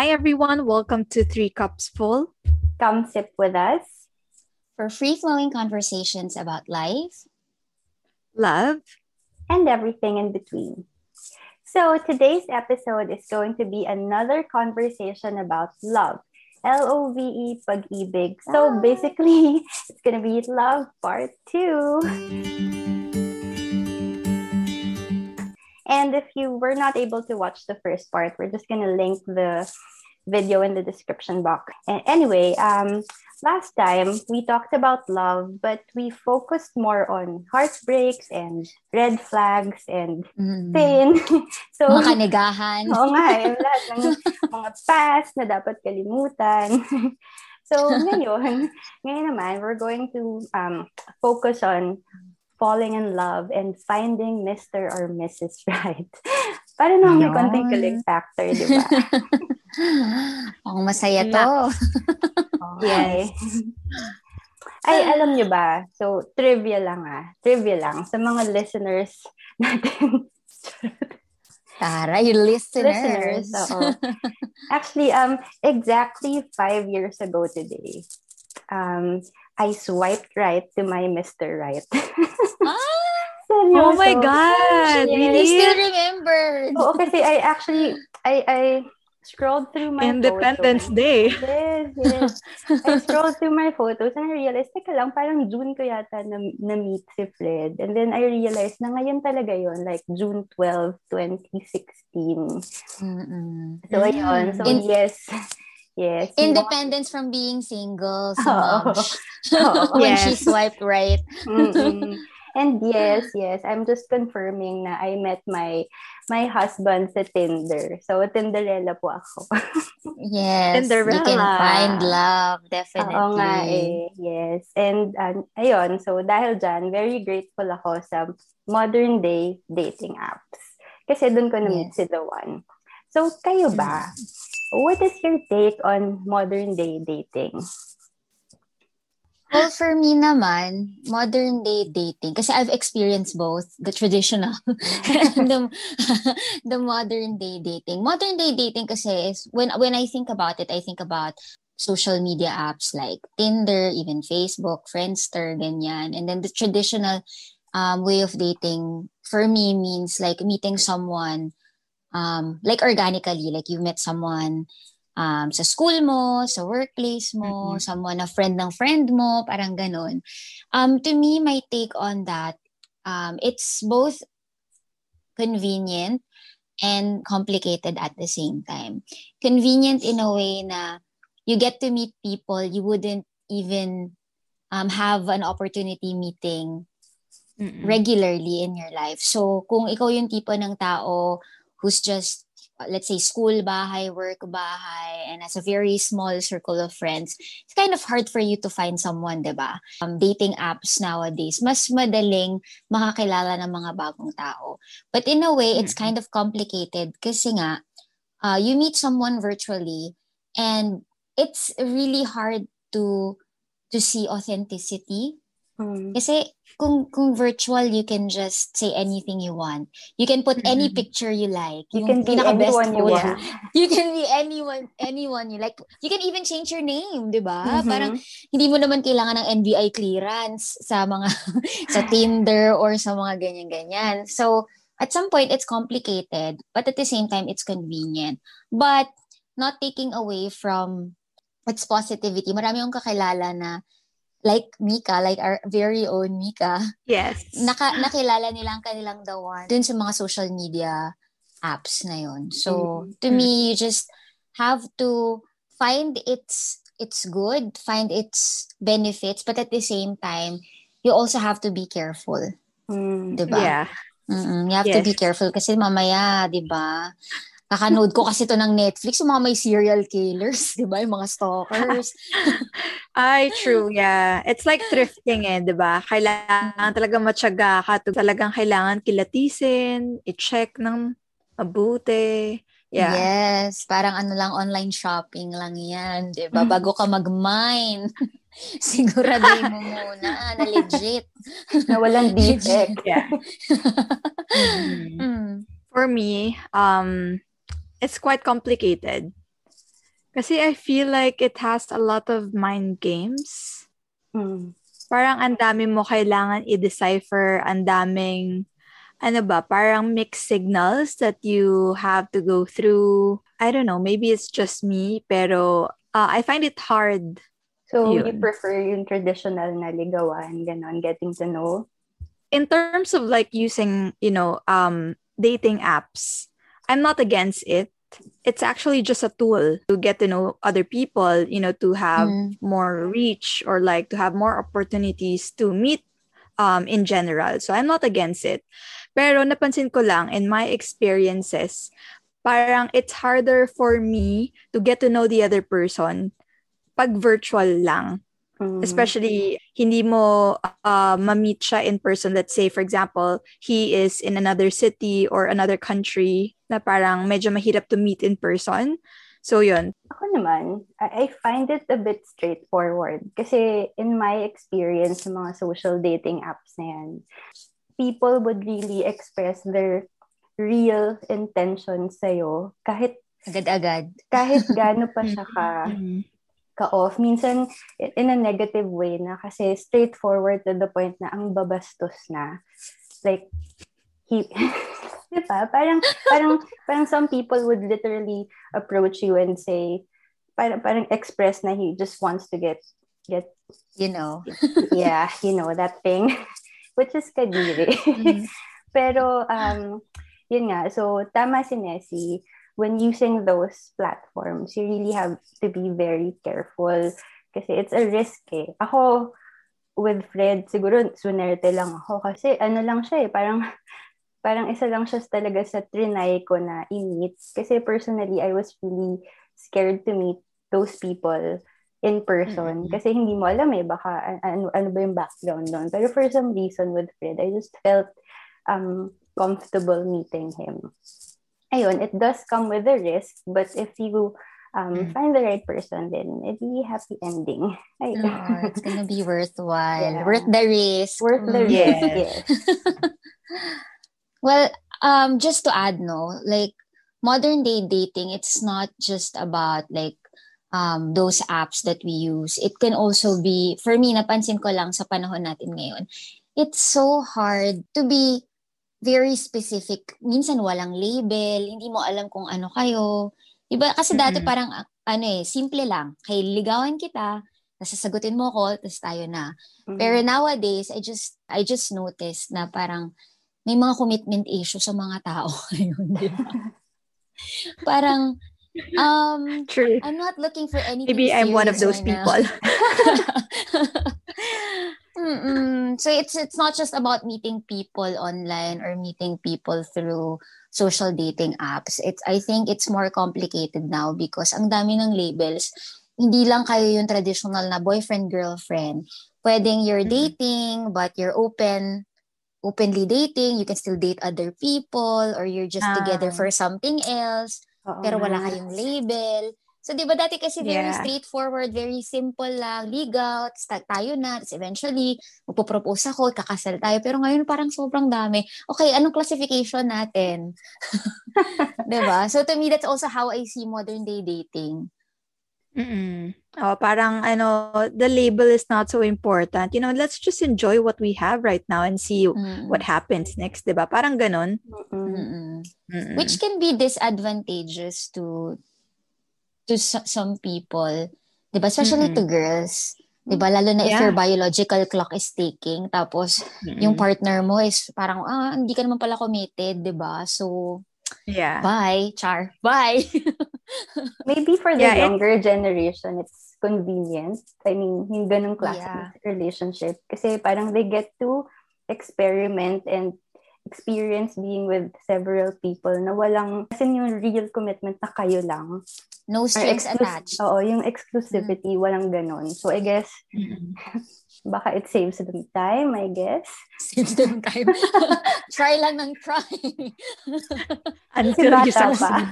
Hi, everyone. Welcome to Three Cups Full. Come sip with us for free flowing conversations about life, love, and everything in between. So, today's episode is going to be another conversation about love. L O V E, pag-ibig. So, ah. basically, it's going to be love part two. And if you were not able to watch the first part, we're just going to link the video in the description box. And anyway, um, last time we talked about love, but we focused more on heartbreaks and red flags and mm. pain. so, mga kanigahan. Oo nga, yung eh, lahat ng mga past na dapat kalimutan. so, ngayon, ngayon naman, we're going to um, focus on falling in love and finding Mr. or Mrs. Right. Para naman may konting kilig factor, di ba? Ang masaya to. yes. Ay, alam nyo ba? So, trivia lang ah. Trivia lang. Sa mga listeners natin. Tara, you listeners. Listeners, oo. Actually, um, exactly five years ago today, um, I swiped right to my Mr. Right. ah! Seryoso. Oh my God! Yes. Really? You still remember. Oo, kasi I actually, I, I scrolled through my Independence photos. Day. Yes, yes. I scrolled through my photos and I realized, teka lang, parang June ko yata na, na-meet si Fred. And then I realized na ngayon talaga yon like June 12, 2016. Mm-mm. So, ayun. So, In- yes. Yes. Independence from being single. Si oh. oh. when yes. she swiped right. And yes, yes, I'm just confirming na I met my my husband sa Tinder. So, Tinderella po ako. yes. Tinderella. You can find love, definitely. Oo nga eh. Yes. And uh, ayun, so dahil dyan, very grateful ako sa modern day dating apps. Kasi doon ko na-meet yes. si The One. So, kayo ba? What is your take on modern day dating? Well, for me naman, modern day dating, kasi I've experienced both, the traditional and the, the modern day dating. Modern day dating kasi is, when, when I think about it, I think about social media apps like Tinder, even Facebook, Friendster, ganyan. And then the traditional um, way of dating for me means like meeting someone um, like organically, like you met someone um, sa school mo, sa workplace mo, mm-hmm. someone na friend ng friend mo, parang ganun. Um, to me, my take on that, um, it's both convenient and complicated at the same time. Convenient in a way na you get to meet people you wouldn't even um, have an opportunity meeting Mm-mm. regularly in your life. So, kung ikaw yung tipo ng tao who's just let's say school bahay, work bahay, and has a very small circle of friends, it's kind of hard for you to find someone, di ba? Um, dating apps nowadays, mas madaling makakilala ng mga bagong tao. But in a way, it's kind of complicated kasi nga, uh, you meet someone virtually and it's really hard to to see authenticity Hmm. Kasi kung kung virtual, you can just say anything you want. You can put mm-hmm. any picture you like. You can be anyone you want. You can be anyone anyone you like. You can even change your name, 'di ba? Mm-hmm. Parang hindi mo naman kailangan ng NBI clearance sa mga sa Tinder or sa mga ganyan-ganyan. So, at some point it's complicated, but at the same time it's convenient. But not taking away from its positivity. Marami akong kakilala na like Mika, like our very own Mika. Yes. Naka, nakilala nilang kanilang the one dun sa mga social media apps na yon. So, mm-hmm. to me, you just have to find its its good, find its benefits, but at the same time, you also have to be careful. Mm, diba? Yeah. Mm-mm, you have yes. to be careful kasi mamaya, 'di ba? Kakanood ko kasi to ng Netflix, yung mga may serial killers, di ba? Yung mga stalkers. Ay, true, yeah. It's like thrifting eh, di ba? Kailangan talaga matyaga ka. Talagang kailangan kilatisin, i-check ng mabuti. Yeah. Yes, parang ano lang, online shopping lang yan, di ba? Bago ka mag-mine. Siguraduhin mo muna na legit. na walang defect. yeah. mm. For me, um, it's quite complicated. Kasi I feel like it has a lot of mind games. Mm. Parang ang dami mo kailangan i-decipher, ang daming, ano ba, parang mixed signals that you have to go through. I don't know, maybe it's just me, pero uh, I find it hard. So, Yun. you prefer yung traditional na ligawan, ganon, getting to know? In terms of like using, you know, um, dating apps, I'm not against it. It's actually just a tool to get to know other people, you know, to have Mm. more reach or like to have more opportunities to meet um, in general. So I'm not against it. Pero napansin ko lang in my experiences, parang it's harder for me to get to know the other person pag virtual lang. Mm. Especially, hindi mo uh, ma-meet siya in person. Let's say, for example, he is in another city or another country na parang medyo mahirap to meet in person. So, yun. Ako naman, I, find it a bit straightforward. Kasi in my experience sa mga social dating apps na yan, people would really express their real intentions sa'yo kahit Agad-agad. kahit gaano pa siya ka Mm. Ka-off. Minsan, in a negative way na kasi straightforward to the point na ang babastos na. Like, he, di ba? Parang, parang, parang some people would literally approach you and say, parang, parang express na he just wants to get, get, You know. yeah, you know, that thing. Which is kadiri. Mm. Pero, um, yun nga. So, tama si Nessie. When using those platforms, you really have to be very careful. Kasi it's a risk eh. Ako, with Fred, siguro sunerte lang ako. Kasi ano lang siya eh, parang, parang isa lang siya talaga sa trinay ko na i-meet. Kasi personally, I was really scared to meet those people in person. Mm-hmm. Kasi hindi mo alam eh, baka ano, ano ba yung background doon. Pero for some reason with Fred, I just felt um, comfortable meeting him. Ayun, it does come with a risk, but if you um, Mm. find the right person, then it'll be happy ending. Ay, Oh, it's gonna be worthwhile. Yeah. Worth the risk. Worth the Mm. risk, Yes. yes. Well, um, just to add, no, like modern day dating, it's not just about like um those apps that we use. It can also be, for me, napansin ko lang sa panahon natin ngayon, it's so hard to be very specific. Minsan walang label, hindi mo alam kung ano kayo. Diba? Kasi dati Mm-mm. parang, ano eh, simple lang. Kay ligawan kita, nasasagutin mo ko, tapos tayo na. Mhm. Pero nowadays, I just I just noticed na parang may mga commitment issue sa mga tao ngayon, di ba? parang um True. I'm not looking for anything Maybe I'm one of those right people. Mm-mm. So it's it's not just about meeting people online or meeting people through social dating apps. It's I think it's more complicated now because ang dami ng labels. Hindi lang kayo yung traditional na boyfriend girlfriend. Pwedeng you're dating but you're open openly dating, you can still date other people or you're just together Ah. for something else Oo pero wala kayong label. So, di ba dati kasi very Yeah. straightforward, very simple lang, ta- tayo na, tas eventually, magpo-propose ako, kakasal tayo. Pero ngayon parang sobrang dami. Okay, anong classification natin? di ba? So, to me, that's also how I see modern day dating. Mm-mm. Oh, parang ano, the label is not so important. You know, let's just enjoy what we have right now and see Mm. what happens next, 'di ba? Parang ganun. Mm-mm. Mm-mm. Which can be disadvantageous to to s- some people. Di ba? Especially to girls. Di ba? Lalo na if Yeah. your biological clock is ticking. Tapos, Mm-mm. yung partner mo is parang, ah, hindi ka naman pala committed, di ba? So, yeah. bye, char. Bye. Maybe for the Yeah, it- younger generation, it's convenient. I mean, yung ganong class Yeah. relationship. Kasi parang they get to experiment and experience being with several people na walang, kasi yung real commitment na kayo lang. no strings exclus- attached. Oo, yung exclusivity, walang ganon. So, I guess, Mm-mm. baka it saves them time, I guess. Saves them time. try lang ng try. Until you bata pa.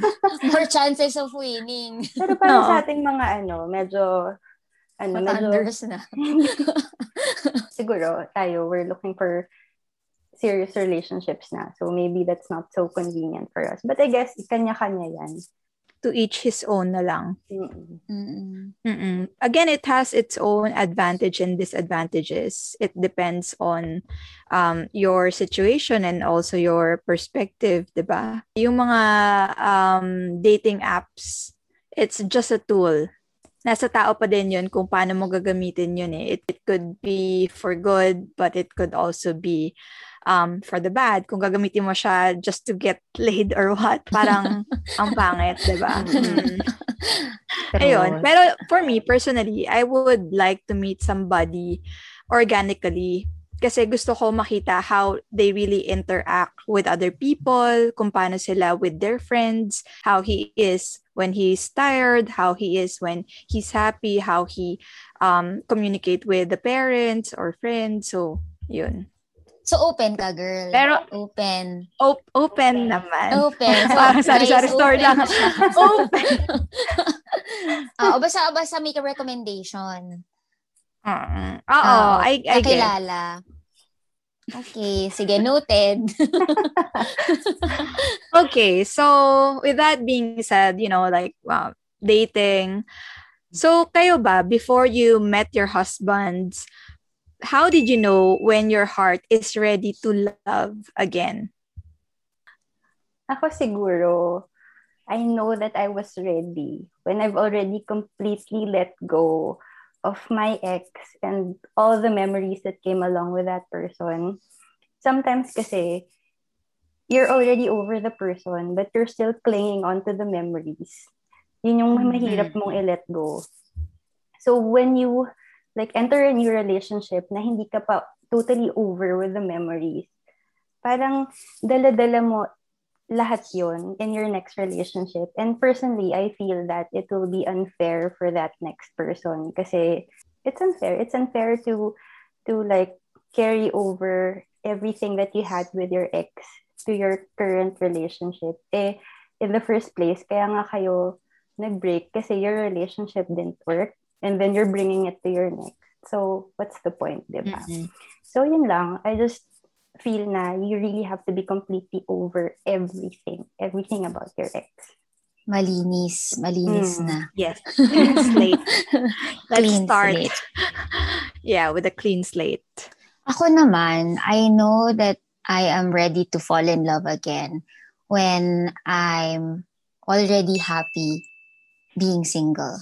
More chances of winning. Pero parang Oo. sa ating mga ano, medyo, ano, medyo, Matanders na. siguro, tayo, we're looking for serious relationships na. So, maybe that's not so convenient for us. But I guess, kanya-kanya yan. to each his own na lang. Mm-mm. Mm-mm. Again, it has its own advantage and disadvantages. It depends on um, your situation and also your perspective, di ba? Yung mga um, dating apps, it's just a tool. Nasa tao pa din yun kung paano mo gagamitin yun eh. It, it could be for good, but it could also be um, for the bad. Kung gagamitin mo siya just to get laid or what, parang ang pangit, di ba? Mm. Ayun. Pero for me, personally, I would like to meet somebody organically kasi gusto ko makita how they really interact with other people, kung paano sila with their friends, how he is when he's tired, how he is when he's happy, how he um, communicate with the parents or friends. So, yun. So, open ka, girl. Pero, open. Op- open naman. Open. So, Parang sari-sari store lang. open. uh, o basta, basta make a recommendation. Uh, oo, uh, I, I Kakilala. Okay, sige, noted. okay, so with that being said, you know, like wow, dating. So kayo ba, before you met your husbands, how did you know when your heart is ready to love again? Ako siguro, I know that I was ready when I've already completely let go of my ex and all the memories that came along with that person. Sometimes kasi, you're already over the person, but you're still clinging on to the memories. Yun yung mm-hmm. mahirap mong i-let go. So when you like enter a new relationship na hindi ka pa totally over with the memories, parang dala-dala mo lahat yon in your next relationship. And personally, I feel that it will be unfair for that next person kasi it's unfair. It's unfair to to like carry over everything that you had with your ex to your current relationship. Eh, in the first place, kaya nga kayo nag-break kasi your relationship didn't work and then you're bringing it to your next. So, what's the point, di ba? Mm-hmm. So, yun lang. I just feel na you really have to be completely over everything, everything about your ex. Malinis, malinis mm. na. Yes, clean slate. Let's clean start. Slate. yeah, with a clean slate. Ako naman, I know that I am ready to fall in love again when I'm already happy being single.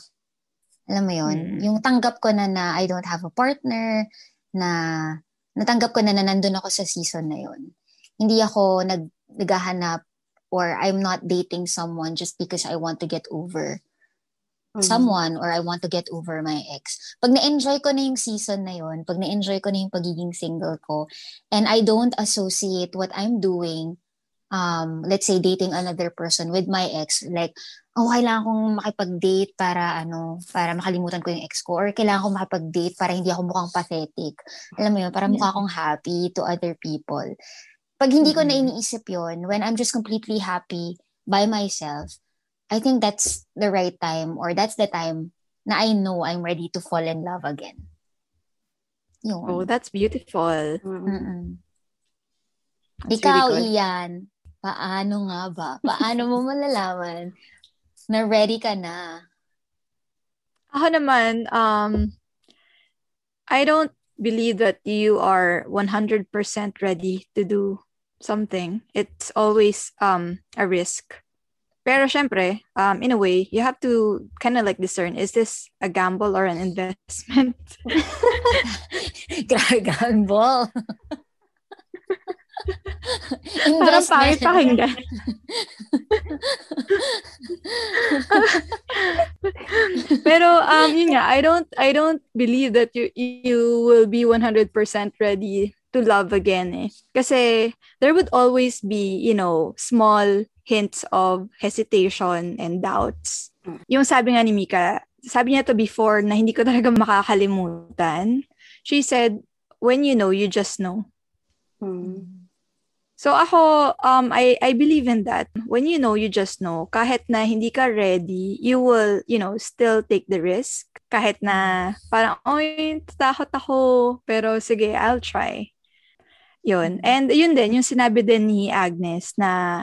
Alam mo yon mm. Yung tanggap ko na na I don't have a partner, na natanggap ko na na nandun ako sa season na yon. Hindi ako nag, naghahanap or I'm not dating someone just because I want to get over mm-hmm. someone or I want to get over my ex. Pag na-enjoy ko na yung season na yon, pag na-enjoy ko na yung pagiging single ko, and I don't associate what I'm doing, um, let's say dating another person with my ex, like, oh, kailangan kong makipag-date para ano, para makalimutan ko yung ex ko or kailangan kong makipag-date para hindi ako mukhang pathetic. Alam mo yun, para mukha akong happy to other people. Pag hindi ko na iniisip yun, when I'm just completely happy by myself, I think that's the right time or that's the time na I know I'm ready to fall in love again. Yun. Oh, that's beautiful. Mm-mm. That's Ikaw, really Ian, paano nga ba? Paano mo malalaman na ready ka na? Ako naman, um, I don't believe that you are 100% ready to do something. It's always um, a risk. Pero syempre, um, in a way, you have to kind of like discern, is this a gamble or an investment? gamble. Parang pangit pakinggan. Pero um yun nga, I don't I don't believe that you you will be 100% ready to love again eh. Kasi there would always be, you know, small hints of hesitation and doubts. Yung sabi nga ni Mika, sabi niya to before na hindi ko talaga makakalimutan. She said, when you know, you just know. Hmm. So ako, um, I, I believe in that. When you know, you just know. Kahit na hindi ka ready, you will, you know, still take the risk. Kahit na parang, oy, takot ako. Pero sige, I'll try. Yun. Mm-hmm. And yun din, yung sinabi din ni Agnes na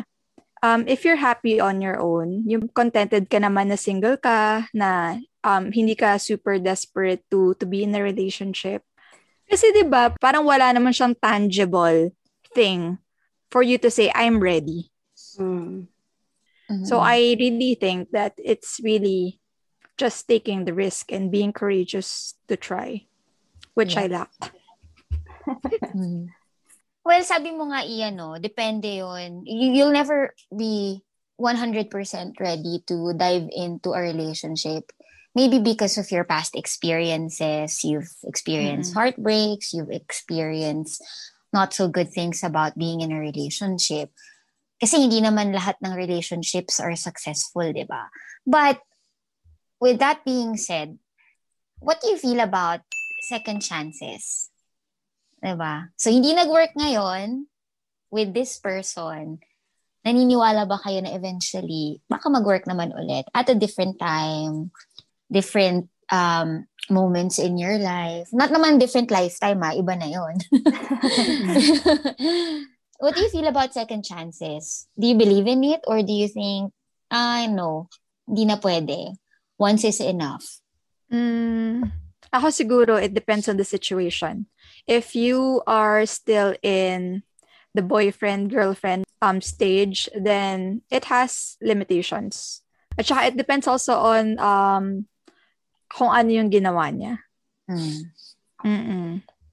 um, if you're happy on your own, yung contented ka naman na single ka, na um, hindi ka super desperate to to be in a relationship. Kasi 'di ba, parang wala naman siyang tangible thing for you to say I'm ready. Mm. Mhm. So I really think that it's really just taking the risk and being courageous to try, which I lack. Mm. Well, sabi mo nga, Ian, no, depende yon. You, you'll never be 100% ready to dive into a relationship. Maybe because of your past experiences, you've experienced Mhm. heartbreaks, you've experienced not so good things about being in a relationship. Kasi hindi naman lahat ng relationships are successful, di ba? But with that being said, what do you feel about second chances? Diba? So, hindi nag-work ngayon with this person. Naniniwala ba kayo na eventually, baka mag-work naman ulit at a different time, different um, moments in your life. Not naman different lifetime, ha? Iba na yon. What do you feel about second chances? Do you believe in it or do you think, ah, know, hindi na pwede. Once is enough. Mm, ako siguro, it depends on the situation. If you are still in the boyfriend, girlfriend um, stage, then it has limitations. At saka it depends also on um, kung ano yung ginawa niya. Mm. Mm-mm.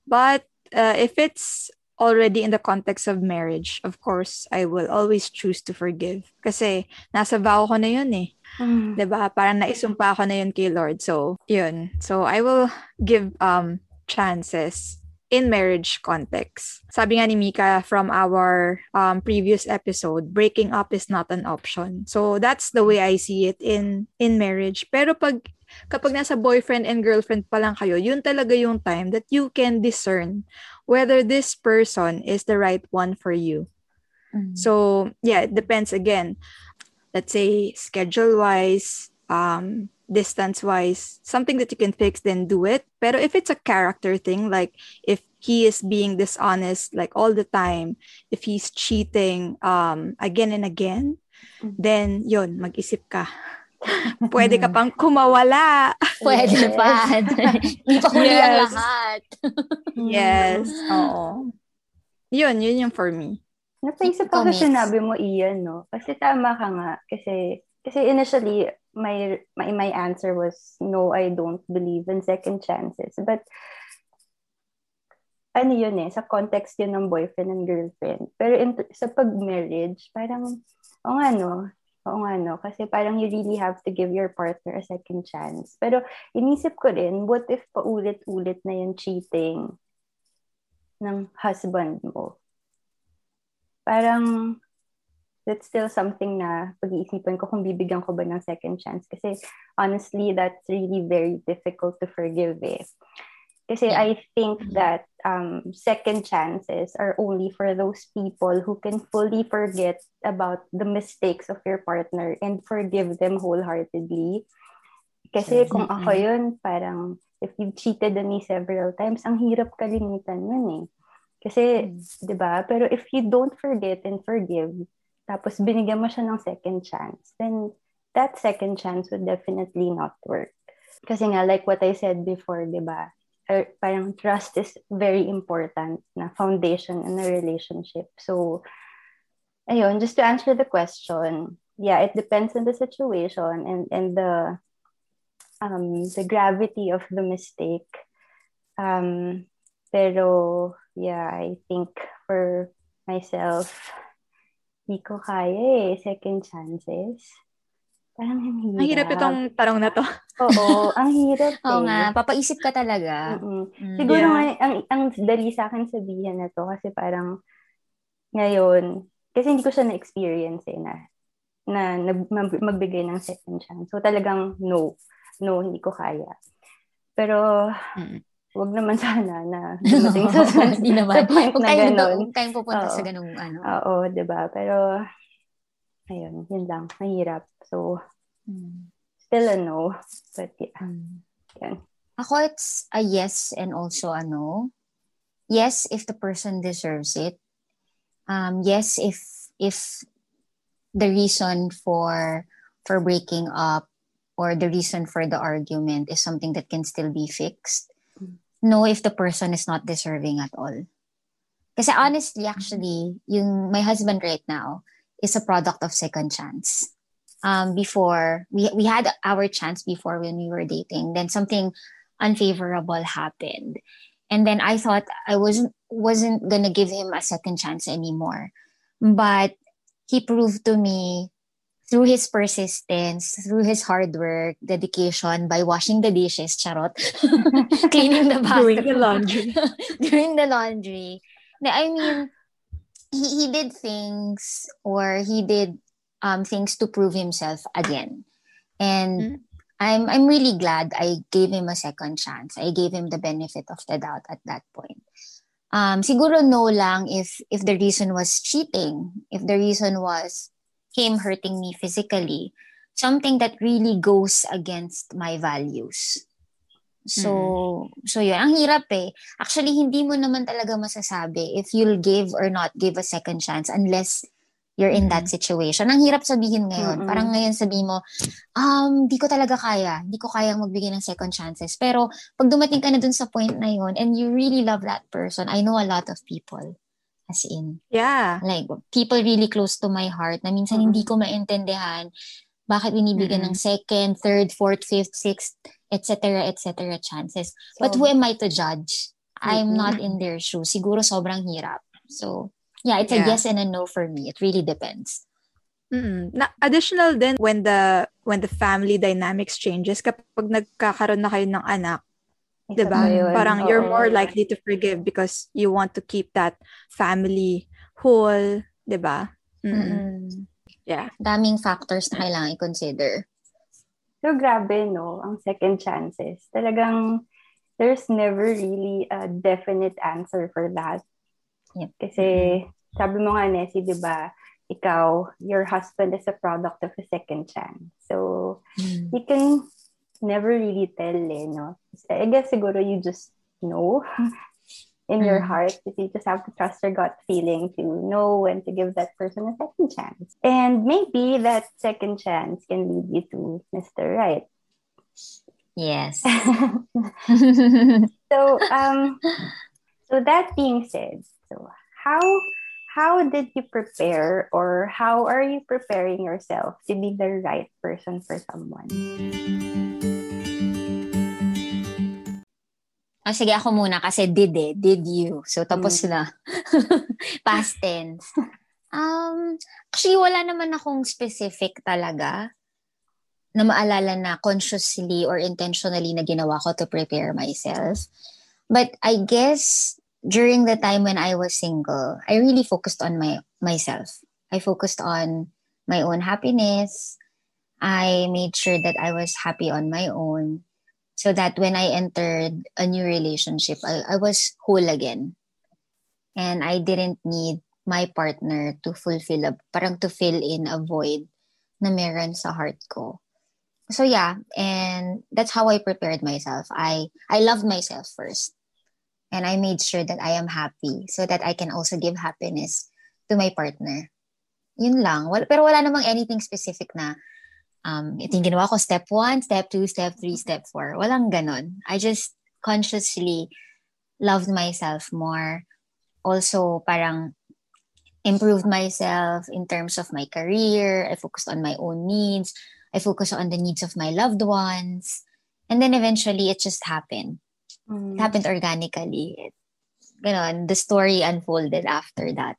But uh, if it's already in the context of marriage, of course, I will always choose to forgive. Kasi nasa vow ko na yun eh. Mm. 'Di ba? Parang naisumpa ko na yun kay Lord. So, yun. So, I will give um chances in marriage context. Sabi nga ni Mika from our um, previous episode, breaking up is not an option. So, that's the way I see it in in marriage. Pero pag kapag nasa boyfriend and girlfriend pa lang kayo, yun talaga yung time that you can discern whether this person is the right one for you. Mm. So, yeah, it depends again. Let's say schedule wise, um, distance wise, something that you can fix, then do it. Pero if it's a character thing, like if he is being dishonest like all the time, if he's cheating um, again and again, Mhm. then yun, mag-isip ka. Pwede ka pang kumawala. Pwede Yes. pa. Hindi pa huli ang Yes. lahat. Yes. Oo. Yun, yun yung for me. Napaisip Mix. sa sinabi mo, Ian, no? Kasi tama ka nga. Kasi, kasi initially, my, my, my answer was, no, I don't believe in second chances. But, ano yun eh, sa context yun ng boyfriend and girlfriend. Pero in, sa pag-marriage, parang, o nga no, oo nga no, kasi parang you really have to give your partner a second chance. Pero inisip ko rin, what if paulit-ulit na yung cheating ng husband mo? Parang, that's still something na pag-iisipan ko kung bibigyan ko ba ng second chance. Kasi honestly, that's really very difficult to forgive eh. Kasi. I think that um, second chances are only for those people who can fully forget about the mistakes of your partner and forgive them wholeheartedly. Kasi kung ako yun, parang if you've cheated on me several times, ang hirap kalimutan nun eh. Kasi, di ba? Pero if you don't forget and forgive, tapos binigyan mo siya ng second chance, then that second chance would definitely not work. Kasi nga, like what I said before, di ba? Er, parang trust is very important na foundation in a relationship. So, ayun, just to answer the question, yeah, it depends on the situation and, and the um, the gravity of the mistake. Um, pero, yeah, I think for myself, di ko kaya eh, second chances. Parang ang hirap. Ang hirap itong tanong na to. Oo, ang hirap eh. Oo nga, papaisip ka talaga. Mm-mm. Mm. Siguro Yeah. nga, ang, ang dali sa akin sabihin na to kasi parang ngayon, kasi hindi ko siya na-experience eh na, na, na mag- magbigay ng second chance. So talagang no, no, hindi ko kaya. Pero, Mm. wag naman sana na dumating sa, sa, naman. sa point na gano'n. huwag tayong pupunta Oo. sa ganung ano. Oo, di ba? Pero, ayun, yun lang. Mahirap. So, Mm. still a no. But yeah, Mm. Ako, it's a yes and also a no. Yes, if the person deserves it. Um, yes, if if the reason for for breaking up or the reason for the argument is something that can still be fixed. Know if the person is not deserving at all. Kasi honestly, actually, yung my husband right now is a product of second chance. Um, before we we had our chance before when we were dating, then something unfavorable happened, and then I thought I wasn't wasn't gonna give him a second chance anymore, but he proved to me through his persistence, through his hard work, dedication, by washing the dishes, charot, cleaning the bathroom, doing the laundry, doing the laundry. I mean, he, he did things or he did um, things to prove himself again. And mm-hmm. I'm I'm really glad I gave him a second chance. I gave him the benefit of the doubt at that point. Um, siguro no lang if if the reason was cheating, if the reason was him hurting me physically, something that really goes against my values. So, mm-hmm. so yun. Ang hirap eh. Actually, hindi mo naman talaga masasabi if you'll give or not give a second chance unless you're in that situation. Ang hirap sabihin ngayon. Mm-hmm. Parang ngayon sabi mo, um, di ko talaga kaya. Di ko kayang magbigay ng second chances. Pero, pag dumating ka na dun sa point na yun and you really love that person, I know a lot of people. As in. Yeah. Like, people really close to my heart na minsan mm-hmm. hindi ko maintindihan bakit binibigyan mm-hmm. ng second, third, fourth, fifth, sixth, etc., etc. chances. So, But who am I to judge? I'm not in their shoes. Siguro sobrang hirap. So, yeah, it's yeah. a yes and a no for me. It really depends. Mm-mm. Na additional then when the when the family dynamics changes kapag nagkakaroon na kayo ng anak, 'di ba? Parang you're more likely to forgive because you want to keep that family whole, 'di ba? Yeah. Daming factors na kailangan i-consider. So, grabe, no? Ang second chances. Talagang, there's never really a definite answer for that. Yep. Kasi, sabi mo nga, Nessie, di ba, ikaw, your husband is a product of a second chance. So, mm. you can never really tell, eh, no? I guess siguro you just know in mm. your heart. You just have to trust your gut feeling to know when to give that person a second chance. And maybe that second chance can lead you to Mr. Right. Yes. so um so that being said, so how how did you prepare or how are you preparing yourself to be the right person for someone? Oh, sige, ako muna kasi did eh. Did you. So, tapos mm. na. Past tense. Um, actually, wala naman akong specific talaga na maalala na consciously or intentionally na ginawa ko to prepare myself. But I guess during the time when I was single, I really focused on my myself. I focused on my own happiness. I made sure that I was happy on my own so that when I entered a new relationship, I, I was whole again. And I didn't need my partner to fulfill a, parang to fill in a void na meron sa heart ko. So yeah, and that's how I prepared myself. I I loved myself first. And I made sure that I am happy so that I can also give happiness to my partner. Yun lang. Wala, pero wala namang anything specific na um, ito yung ginawa ko, step one, step two, step three, step four. Walang ganon. I just consciously loved myself more. Also, parang improved myself in terms of my career. I focused on my own needs. I focused on the needs of my loved ones. And then eventually, it just happened. Mm. It happened organically. It, ganon, the story unfolded after that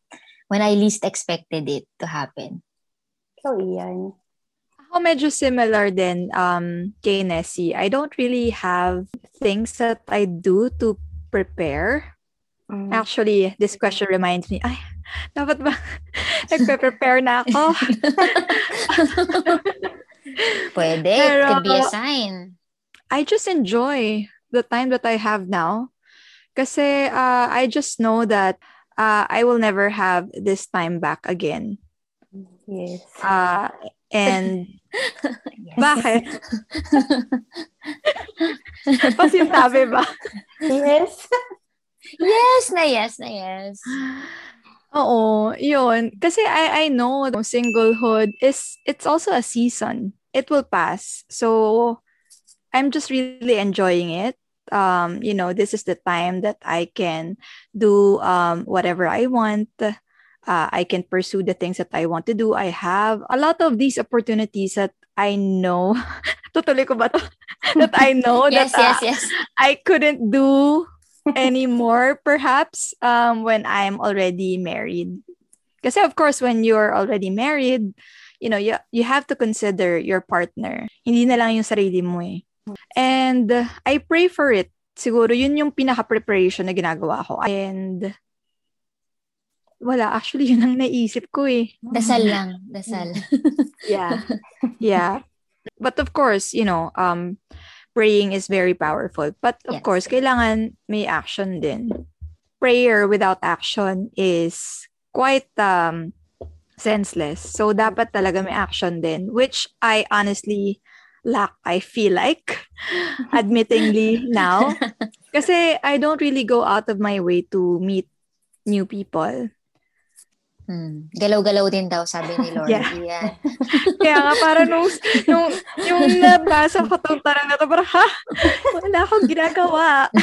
when I least expected it to happen. So, Ian, Ako medyo similar din um, kay Nessie. I don't really have things that I do to prepare. Mm. Actually, this question reminds me, ay, dapat ba nagpe-prepare na ako? Pwede. Pero, It could be a sign. I just enjoy the time that I have now. Kasi uh, I just know that uh, I will never have this time back again. Yes. Uh, and bakit? Pasintabi ba? yes. yes na yes na yes. Oo, yun. Kasi I, I know singlehood is, it's also a season. It will pass. So, I'm just really enjoying it. Um, you know, this is the time that I can do um, whatever I want. Uh, I can pursue the things that I want to do. I have a lot of these opportunities that I know. Tutuloy ko ba to? that I know yes, that uh, yes, yes. I couldn't do anymore perhaps um, when I'm already married. Because of course, when you're already married, you know, you, you have to consider your partner. Hindi na lang yung sarili mo eh. And uh, I pray for it. Siguro yun yung pinaka-preparation na ginagawa ko. And wala, actually yun ang naisip ko eh. Dasal lang, dasal. yeah. Yeah. But of course, you know, um praying is very powerful. But of yes. course, kailangan may action din. Prayer without action is quite um senseless. So dapat talaga may action din, which I honestly lack, I feel like, admittingly now. Kasi I don't really go out of my way to meet new people. Hmm. Galaw-galaw din daw, sabi ni Lord. Yeah. yeah. Kaya nga, para nung, nung, yung nabasa ko itong tarang na to, parang, ha? Wala akong ginagawa.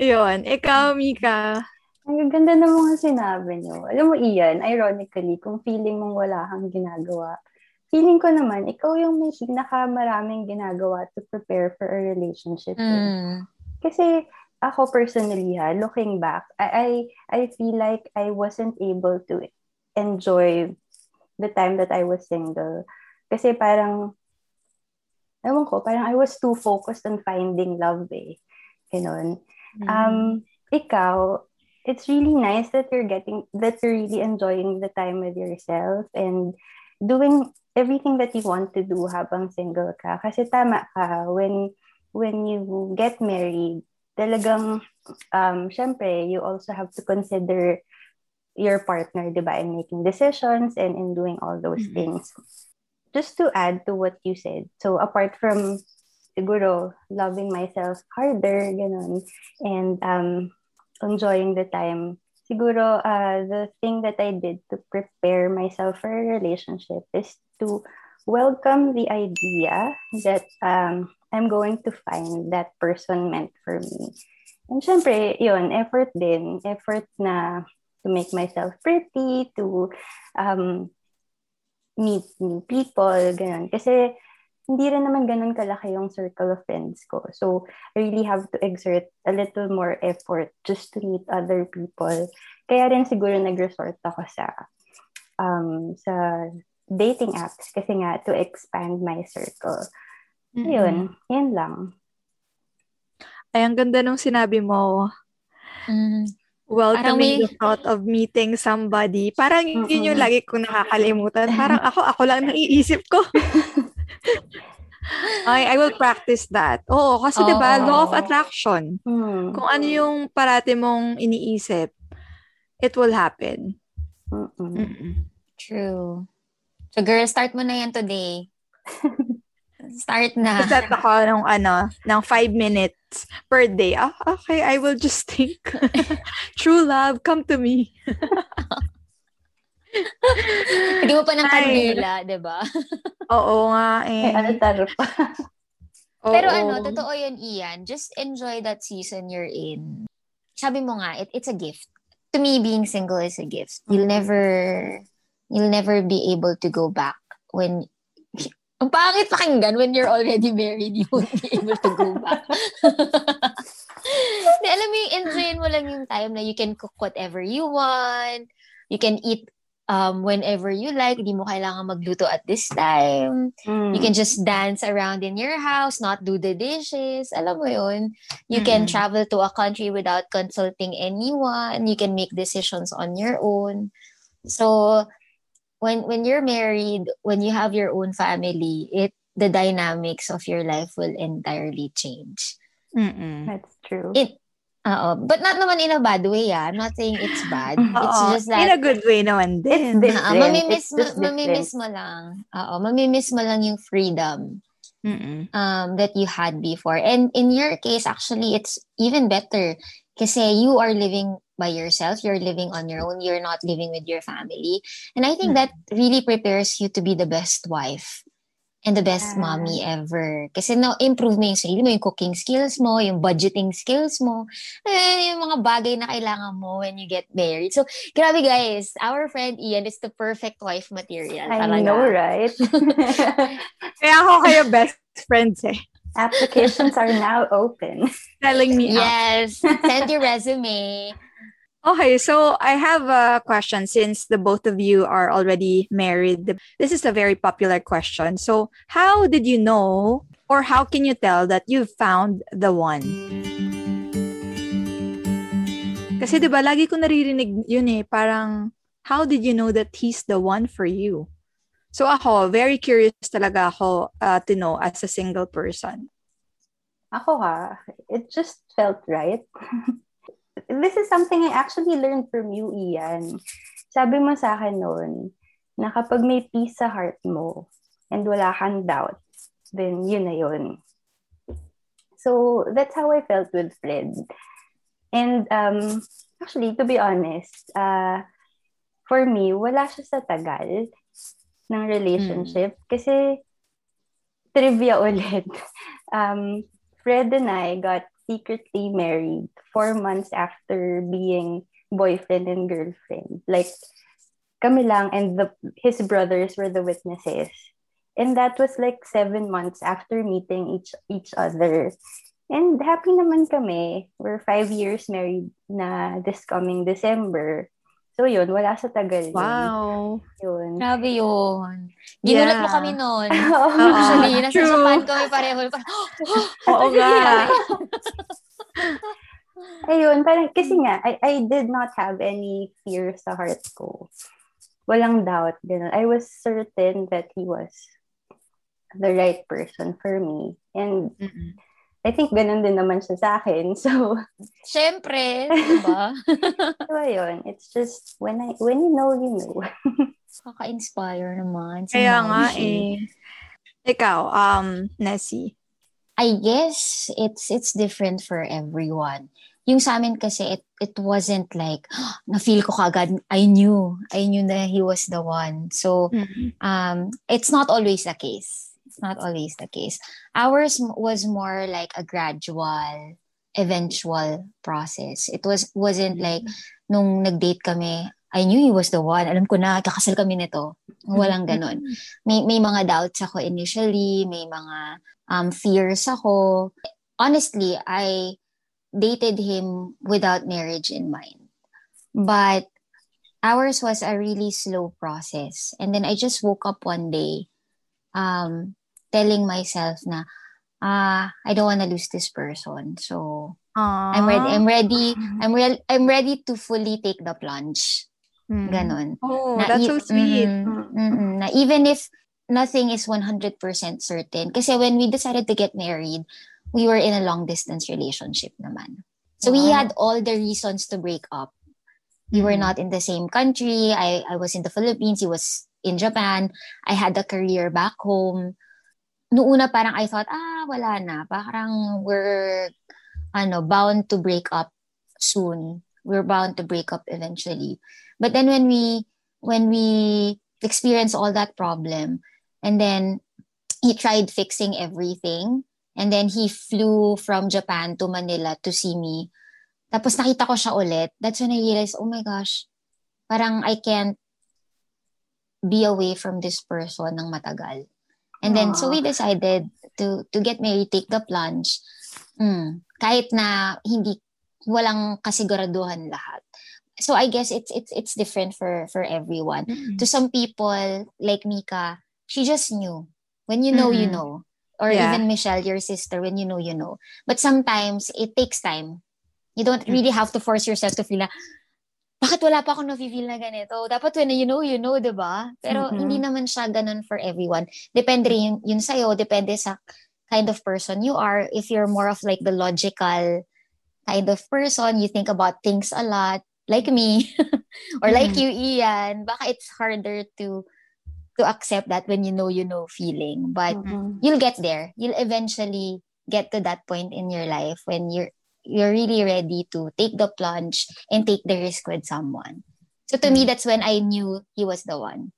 Yun. Ikaw, Mika. Ang ganda ng mga sinabi niyo. Alam mo, Ian, ironically, kung feeling mong wala kang ginagawa, feeling ko naman, ikaw yung may pinakamaraming ginagawa to prepare for a relationship. Mm. Kasi ako personally, ha, looking back, I, I, I feel like I wasn't able to enjoy the time that I was single. Kasi parang, ewan ko, parang I was too focused on finding love eh. Ganon. Mm. Um, ikaw, it's really nice that you're getting, that you're really enjoying the time with yourself and doing everything that you want to do habang single ka. Kasi tama ka, when, when you get married, talagang, um, syempre, you also have to consider your partner, di ba, in making decisions and in doing all those mm-hmm. things. Just to add to what you said, so apart from siguro loving myself harder, ganun, and um, enjoying the time siguro uh, the thing that I did to prepare myself for a relationship is to welcome the idea that um, I'm going to find that person meant for me. And syempre, yun, effort din. Effort na to make myself pretty, to um, meet new people, ganun. Kasi hindi rin naman ganun kalaki yung circle of friends ko. So, I really have to exert a little more effort just to meet other people. Kaya rin siguro nag-resort ako sa um, sa dating apps kasi nga to expand my circle. Mm-hmm. Yun, yan lang. Ay, ang ganda nung sinabi mo. Mm. Welcoming may... the thought of meeting somebody. Parang mm-hmm. yun yung lagi kong nakakalimutan. Parang ako, ako lang naiisip ko. I, I will practice that. Oo, kasi oh. 'di ba, law of attraction. Hmm. Kung ano yung parati mong iniisip, it will happen. Mm-mm. Mm-mm. True. So girl, start mo na yan today. start na. Set ako ng ano, ng five minutes per day. Ah, okay, I will just think. True love, come to me. Hindi mo pa ng kandila, di ba? Oo nga eh. May altar pa. Pero ano, totoo yun, Ian. Just enjoy that season you're in. Sabi mo nga, it, it's a gift. To me, being single is a gift. You'll mm-hmm. never, you'll never be able to go back when, ang pangit pakinggan when you're already married, you won't be able to go back. Di, alam mo yung enjoyin mo lang yung time na you can cook whatever you want, you can eat um, whenever you like. Hindi mo kailangan magluto at this time. Mm. You can just dance around in your house, not do the dishes. Alam mo yun. You mm. can travel to a country without consulting anyone. You can make decisions on your own. So, when when you're married, when you have your own family, it the dynamics of your life will entirely change. Mm-mm. That's true. It Oo. But not naman in a bad way, ah. I'm not saying it's bad. It's just that... In a good way naman din. It's Uh, mamimiss, mo, mamimiss mo lang. Oo. Mamimiss mo lang yung freedom Mm-mm. um, that you had before. And in your case, actually, it's even better. Kasi you are living by yourself, you're living on your own, you're not living with your family. And I think mm-hmm. that really prepares you to be the best wife and the best yeah. mommy ever. Kasi na-improve mo yung sarili mo, yung cooking skills mo, yung budgeting skills mo, eh, yung mga bagay na kailangan mo when you get married. So, grabe guys, our friend Ian is the perfect wife material. I talaga. know, right? Kaya ako kayo best friends eh. Applications are now open. Telling me Yes. Send your resume. Okay, so I have a question since the both of you are already married. This is a very popular question. So, how did you know or how can you tell that you've found the one? Kasi 'di ba lagi ko naririnig yun eh, parang how did you know that he's the one for you? So ako, very curious talaga ako uh, to know as a single person. Ako ha, it just felt right. This is something I actually learned from you, Ian. Sabi mo sa akin noon, na kapag may peace sa heart mo and wala kang doubt, then yun na yun. So, that's how I felt with Fred. And um, actually, to be honest, uh, for me, wala siya sa tagal ng relationship. Mm. Kasi, trivia ulit. Um, Fred and I got secretly married four months after being boyfriend and girlfriend. Like, kami lang and the, his brothers were the witnesses. And that was like seven months after meeting each each other. And happy naman kami. We're five years married na this coming December. So yun, wala sa tagal. Wow. Yun. Grabe yun. Ginulat yeah. mo kami noon. Actually, nasa True. Japan kami pareho. Oo nga. Ayun, parang kasi nga, I, I did not have any fear sa heart ko. Walang doubt. Ganun. I was certain that he was the right person for me. And Mm-mm. I think ganun din naman siya sa akin. So, Siyempre, di ba? so, ayun. It's just, when I when you know, you know. Kaka-inspire naman. Kaya nga eh. Ikaw, um, Nessie. I guess it's it's different for everyone. Yung sa amin kasi, it, it wasn't like, oh, na-feel ko kagad, I knew. I knew that he was the one. So, mm-hmm. um, it's not always the case not always the case. Ours was more like a gradual, eventual process. It was wasn't like nung nag-date kami, I knew he was the one. Alam ko na, kakasal kami nito. Walang ganon. May, may mga doubts ako initially, may mga um, fears ako. Honestly, I dated him without marriage in mind. But ours was a really slow process. And then I just woke up one day um, telling myself na ah I don't want to lose this person. So Aww. I'm ready I'm ready I'm real I'm ready to fully take the plunge. Mm. Ganon. Oh, na, that's so sweet. Mm, mm, mm, na even if nothing is 100% certain kasi when we decided to get married, we were in a long distance relationship naman. So wow. we had all the reasons to break up. We were mm. not in the same country. I I was in the Philippines, he was in Japan. I had a career back home noong una parang I thought, ah, wala na. Parang we're, ano, bound to break up soon. We're bound to break up eventually. But then when we, when we experience all that problem, and then he tried fixing everything, and then he flew from Japan to Manila to see me. Tapos nakita ko siya ulit. That's when I realized, oh my gosh, parang I can't be away from this person ng matagal. And then, so we decided to to get married, take the plunge. Mm, kahit na hindi, walang kasiguraduhan lahat. So I guess it's it's it's different for for everyone. Mm-hmm. To some people like Mika, she just knew. When you know, mm-hmm. you know. Or yeah. even Michelle, your sister, when you know, you know. But sometimes it takes time. You don't really have to force yourself to feel na, bakit wala pa akong na-feel na ganito? Dapat when you know, you know, di ba? Pero mm-hmm. hindi naman siya ganun for everyone. Depende rin yun sa'yo, depende sa kind of person you are. If you're more of like the logical kind of person, you think about things a lot, like me, or mm-hmm. like you, Ian, baka it's harder to to accept that when you know, you know feeling. But mm-hmm. you'll get there. You'll eventually get to that point in your life when you're you're really ready to take the plunge and take the risk with someone. So to mm. me, that's when I knew he was the one.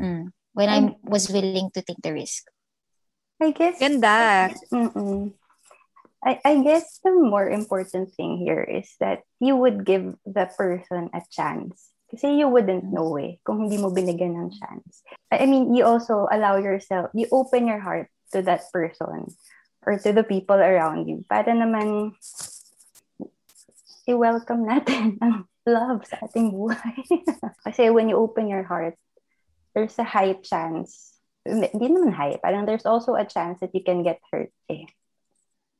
Mm. When I was willing to take the risk. I guess. Ganda. Mm-mm. I, I guess the more important thing here is that you would give the person a chance. Kasi you wouldn't know eh, kung hindi mo binigyan ng chance. I mean, you also allow yourself, you open your heart to that person or to the people around you para naman i-welcome natin ang love sa ating buhay. Kasi when you open your heart, there's a high chance, hindi naman high, parang there's also a chance that you can get hurt eh.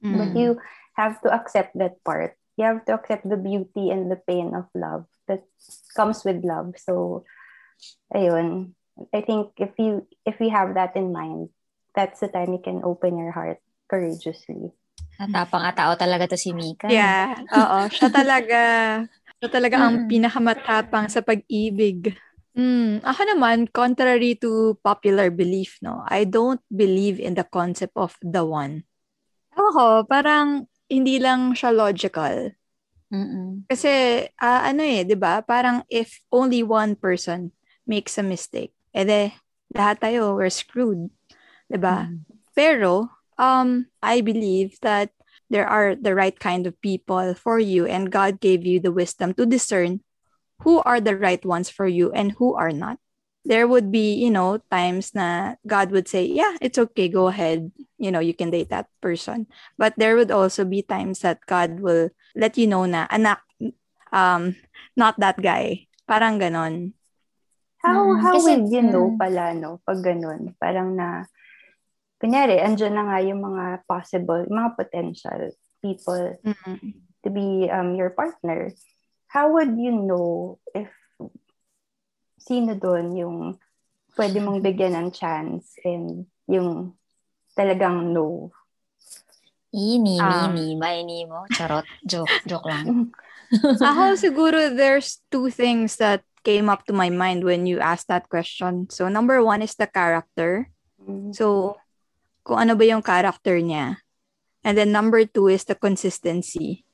Mm. But you have to accept that part. You have to accept the beauty and the pain of love that comes with love. So, ayun. I think if you if you have that in mind, that's the time you can open your heart courageously. Natapang nga tao talaga to si Mika. Yeah, oo. Siya talaga, siya talaga ang mm. pinakamatapang sa pag-ibig. Mm, ako naman, contrary to popular belief, no, I don't believe in the concept of the one. Ako, parang hindi lang siya logical. Mm-mm. Kasi, uh, ano eh, di ba? Parang if only one person makes a mistake, ede, lahat tayo, we're screwed. Di ba? Mm. Pero, um, I believe that there are the right kind of people for you and God gave you the wisdom to discern who are the right ones for you and who are not. There would be, you know, times na God would say, yeah, it's okay, go ahead. You know, you can date that person. But there would also be times that God will let you know na, anak, um, not that guy. Parang ganon. How, how Kasi, would you know pala, no? Pag ganon. Parang na, kunyari, andyan na nga yung mga possible, mga potential people mm-hmm. to be um, your partner. How would you know if sino doon yung pwede mong bigyan ng chance and yung talagang no? Ini, um, mini, maini mo. Charot. Joke. Joke lang. Ako siguro there's two things that came up to my mind when you asked that question. So number one is the character. Mm-hmm. So kung ano ba yung character niya. And then number two is the consistency.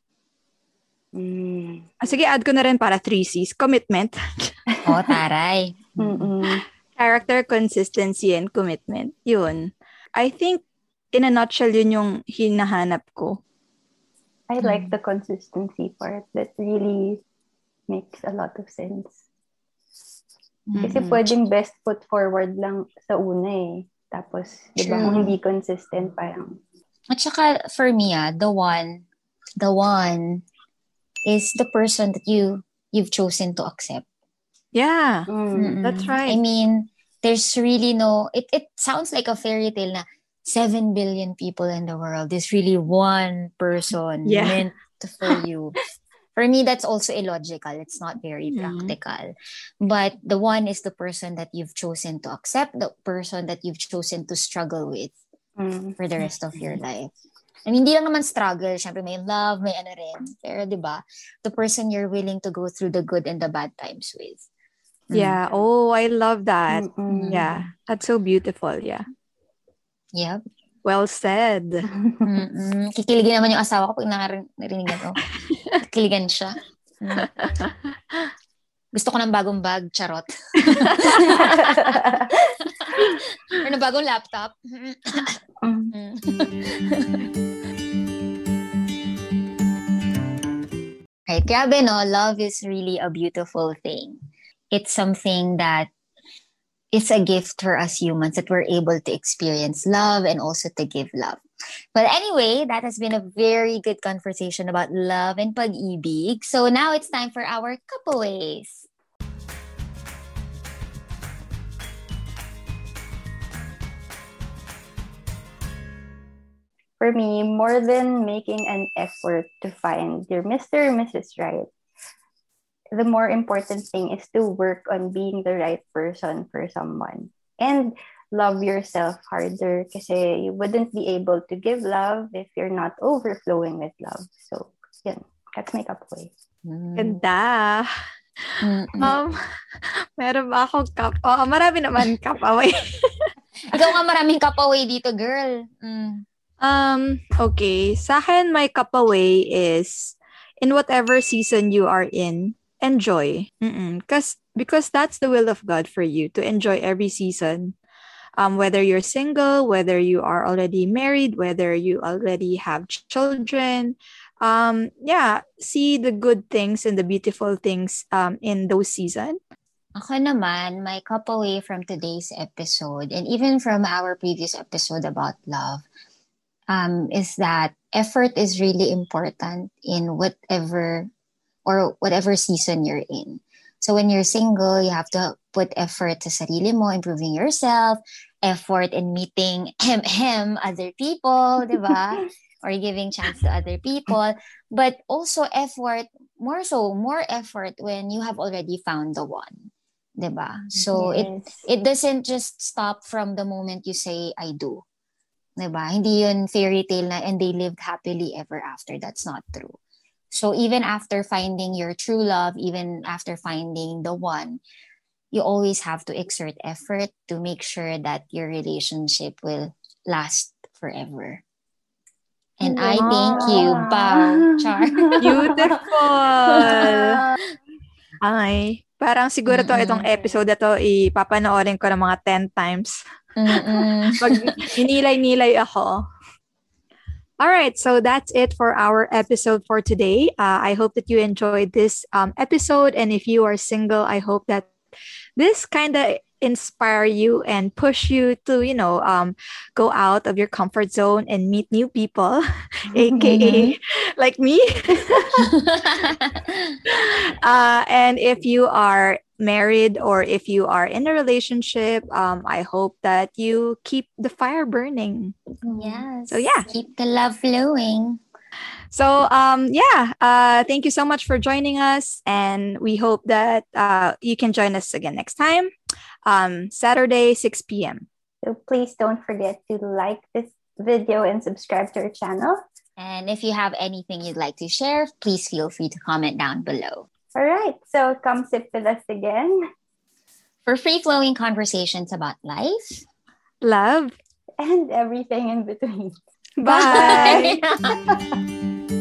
Mm. Ah, sige, add ko na rin para three C's. Commitment. oh, taray. Character, consistency, and commitment. Yun. I think, in a nutshell, yun yung hinahanap ko. I like the consistency part. That really makes a lot of sense. Kasi mm-hmm. pwedeng best foot forward lang sa una eh. Tapos, di ba, kung hindi consistent, parang... At saka, for me, ah, the one, the one is the person that you, you've chosen to accept. Yeah, mm that's right. I mean, there's really no, it, it sounds like a fairy tale na 7 billion people in the world. There's really one person yeah. meant for you. for me that's also illogical it's not very mm-hmm. practical but the one is the person that you've chosen to accept the person that you've chosen to struggle with mm-hmm. for the rest of your life I mean, hindi lang naman struggle. Siyempre, may love, may ano rin. Pero, di ba, the person you're willing to go through the good and the bad times with. Mm. Yeah. Oh, I love that. Mm-hmm. Yeah. That's so beautiful. Yeah. Yep. Well said. Mm-mm. Kikiligin naman yung asawa ko pag narinig ko. Kiligan siya. Mm. Gusto ko ng bagong bag, charot. Or na bagong laptop. Mm. right, grabe no, love is really a beautiful thing. It's something that it's a gift for us humans that we're able to experience love and also to give love. But anyway, that has been a very good conversation about love and pag-ibig. So now it's time for our couple ways. For me, more than making an effort to find your Mr. or Mrs. Right, the more important thing is to work on being the right person for someone. And love yourself harder kasi you wouldn't be able to give love if you're not overflowing with love. So, yun. That's my cup way. Mm. Ganda. Mm-mm. Um, meron ba akong cup? Oh, marami naman cup away. Ikaw nga maraming cup away dito, girl. Mm. Um, okay. Sa akin, my cup away is in whatever season you are in, enjoy. Mm-mm. Cause, because that's the will of God for you to enjoy every season. Um, whether you're single, whether you are already married, whether you already have children, um, yeah, see the good things and the beautiful things um, in those seasons. Ako naman, my cup away from today's episode and even from our previous episode about love um, is that effort is really important in whatever or whatever season you're in. So when you're single, you have to put effort to sarili mo, improving yourself, effort in meeting him, him other people, di ba? or giving chance to other people. But also effort, more so, more effort when you have already found the one. Diba? So yes. it it doesn't just stop from the moment you say I do. Diba? Hindi yun fairy tale na and they lived happily ever after. That's not true. So even after finding your true love, even after finding the one, you always have to exert effort to make sure that your relationship will last forever. And wow. I thank you, Bow Char. Beautiful. Ay, parang siguro to itong episode na to ipapanoorin ko ng mga 10 times. Pag inilay-nilay ako. All right, so that's it for our episode for today. Uh, I hope that you enjoyed this um, episode. And if you are single, I hope that this kind of inspire you and push you to you know um, go out of your comfort zone and meet new people aka mm-hmm. like me. Uh, and if you are married or if you are in a relationship um, i hope that you keep the fire burning. Yes. so yeah. Keep the love flowing. So um, yeah, uh, thank you so much for joining us, and we hope that uh, you can join us again next time, um, Saturday 6 p.m. So please don't forget to like this video and subscribe to our channel. And if you have anything you'd like to share, please feel free to comment down below. All right, so come sit with us again for free flowing conversations about life, love, and everything in between. Bye. Bye.